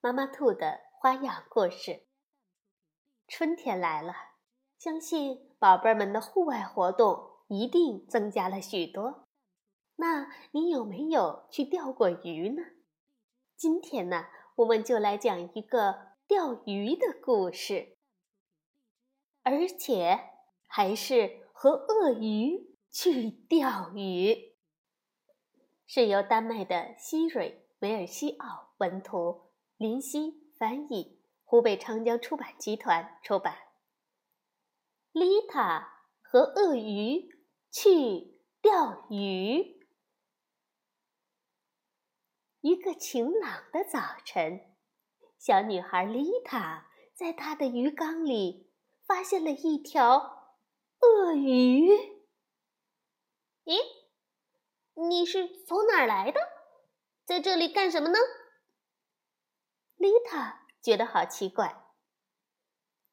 妈妈兔的花样故事。春天来了，相信宝贝们的户外活动一定增加了许多。那你有没有去钓过鱼呢？今天呢，我们就来讲一个钓鱼的故事，而且还是和鳄鱼去钓鱼。是由丹麦的希瑞·梅尔西奥文图。林夕翻译，湖北长江出版集团出版。丽塔和鳄鱼去钓鱼。一个晴朗的早晨，小女孩丽塔在她的鱼缸里发现了一条鳄鱼。咦，你是从哪儿来的？在这里干什么呢？丽塔觉得好奇怪，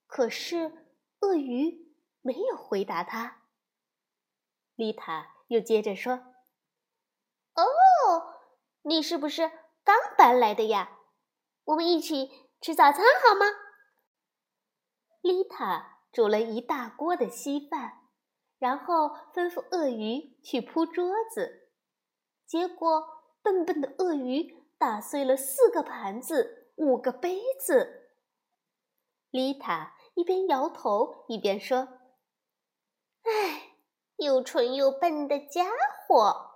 可是鳄鱼没有回答她。丽塔又接着说：“哦，你是不是刚搬来的呀？我们一起吃早餐好吗？”丽塔煮了一大锅的稀饭，然后吩咐鳄鱼去铺桌子。结果，笨笨的鳄鱼打碎了四个盘子。五个杯子。丽塔一边摇头一边说：“哎，又蠢又笨的家伙。”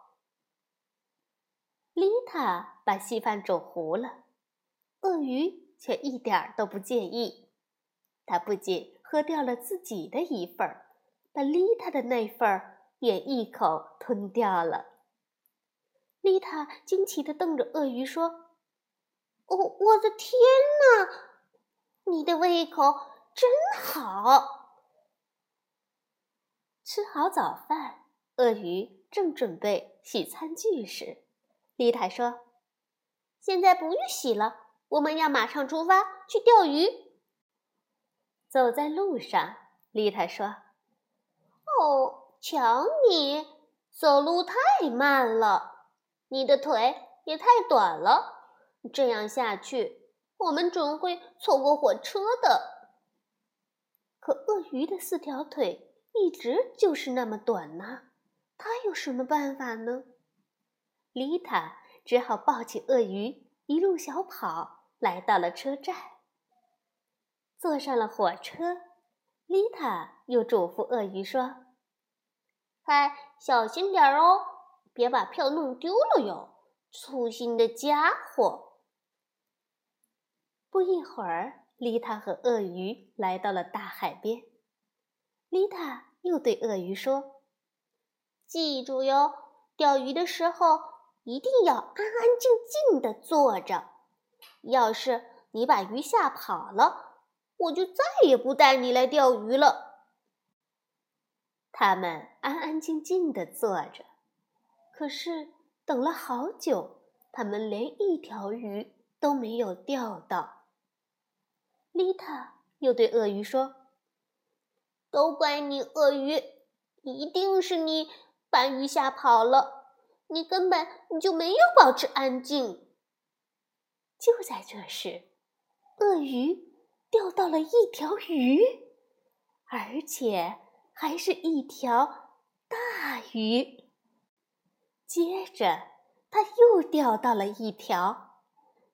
丽塔把稀饭煮糊了，鳄鱼却一点儿都不介意。他不仅喝掉了自己的一份儿，把丽塔的那份儿也一口吞掉了。丽塔惊奇地瞪着鳄鱼说。我我的天哪！你的胃口真好。吃好早饭，鳄鱼正准备洗餐具时，丽塔说：“现在不用洗了，我们要马上出发去钓鱼。”走在路上，丽塔说：“哦，瞧你走路太慢了，你的腿也太短了。”这样下去，我们准会错过火车的。可鳄鱼的四条腿一直就是那么短呢，它有什么办法呢？丽塔只好抱起鳄鱼，一路小跑来到了车站。坐上了火车，丽塔又嘱咐鳄鱼说：“嗨，小心点哦，别把票弄丢了哟，粗心的家伙！”不一会儿，丽塔和鳄鱼来到了大海边。丽塔又对鳄鱼说：“记住哟，钓鱼的时候一定要安安静静的坐着。要是你把鱼吓跑了，我就再也不带你来钓鱼了。”他们安安静静的坐着，可是等了好久，他们连一条鱼都没有钓到。丽塔又对鳄鱼说：“都怪你，鳄鱼，一定是你把鱼吓跑了。你根本就没有保持安静。”就在这时，鳄鱼钓到了一条鱼，而且还是一条大鱼。接着，他又钓到了一条，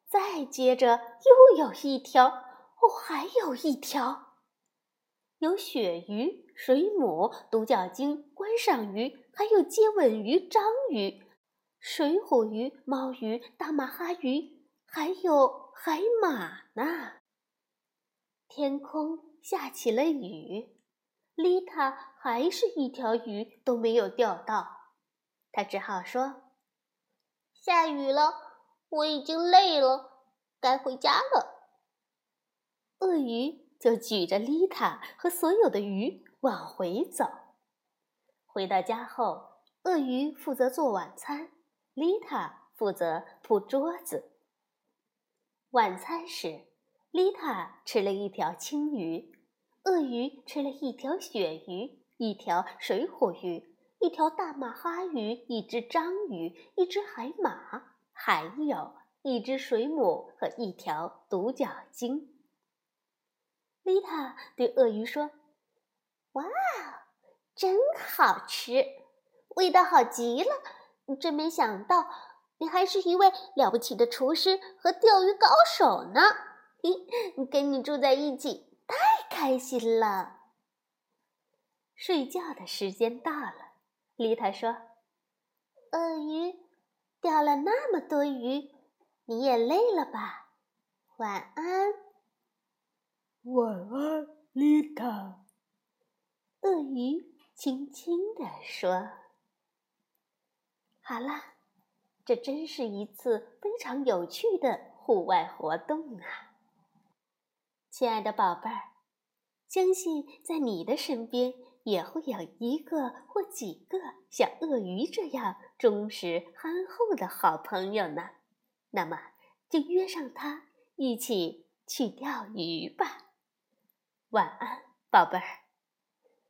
再接着又有一条。哦，还有一条，有鳕鱼、水母、独角鲸、观赏鱼，还有接吻鱼、章鱼、水虎鱼、猫鱼、大马哈鱼，还有海马呢。天空下起了雨，丽塔还是一条鱼都没有钓到，他只好说：“下雨了，我已经累了，该回家了。”鳄鱼就举着丽塔和所有的鱼往回走。回到家后，鳄鱼负责做晚餐，丽塔负责铺桌子。晚餐时，丽塔吃了一条青鱼，鳄鱼吃了一条鳕鱼、一条水虎鱼、一条大马哈鱼、一只章鱼、一只海马，还有一只水母和一条独角鲸。丽塔对鳄鱼说：“哇，真好吃，味道好极了！真没想到。”你还是一位了不起的厨师和钓鱼高手呢！嘿，跟你住在一起太开心了。睡觉的时间到了，丽塔说：“鳄鱼钓了那么多鱼，你也累了吧？晚安。”晚安，丽塔。鳄鱼轻轻地说：“好了。”这真是一次非常有趣的户外活动啊，亲爱的宝贝儿，相信在你的身边也会有一个或几个像鳄鱼这样忠实憨厚的好朋友呢。那么，就约上他一起去钓鱼吧。晚安，宝贝儿。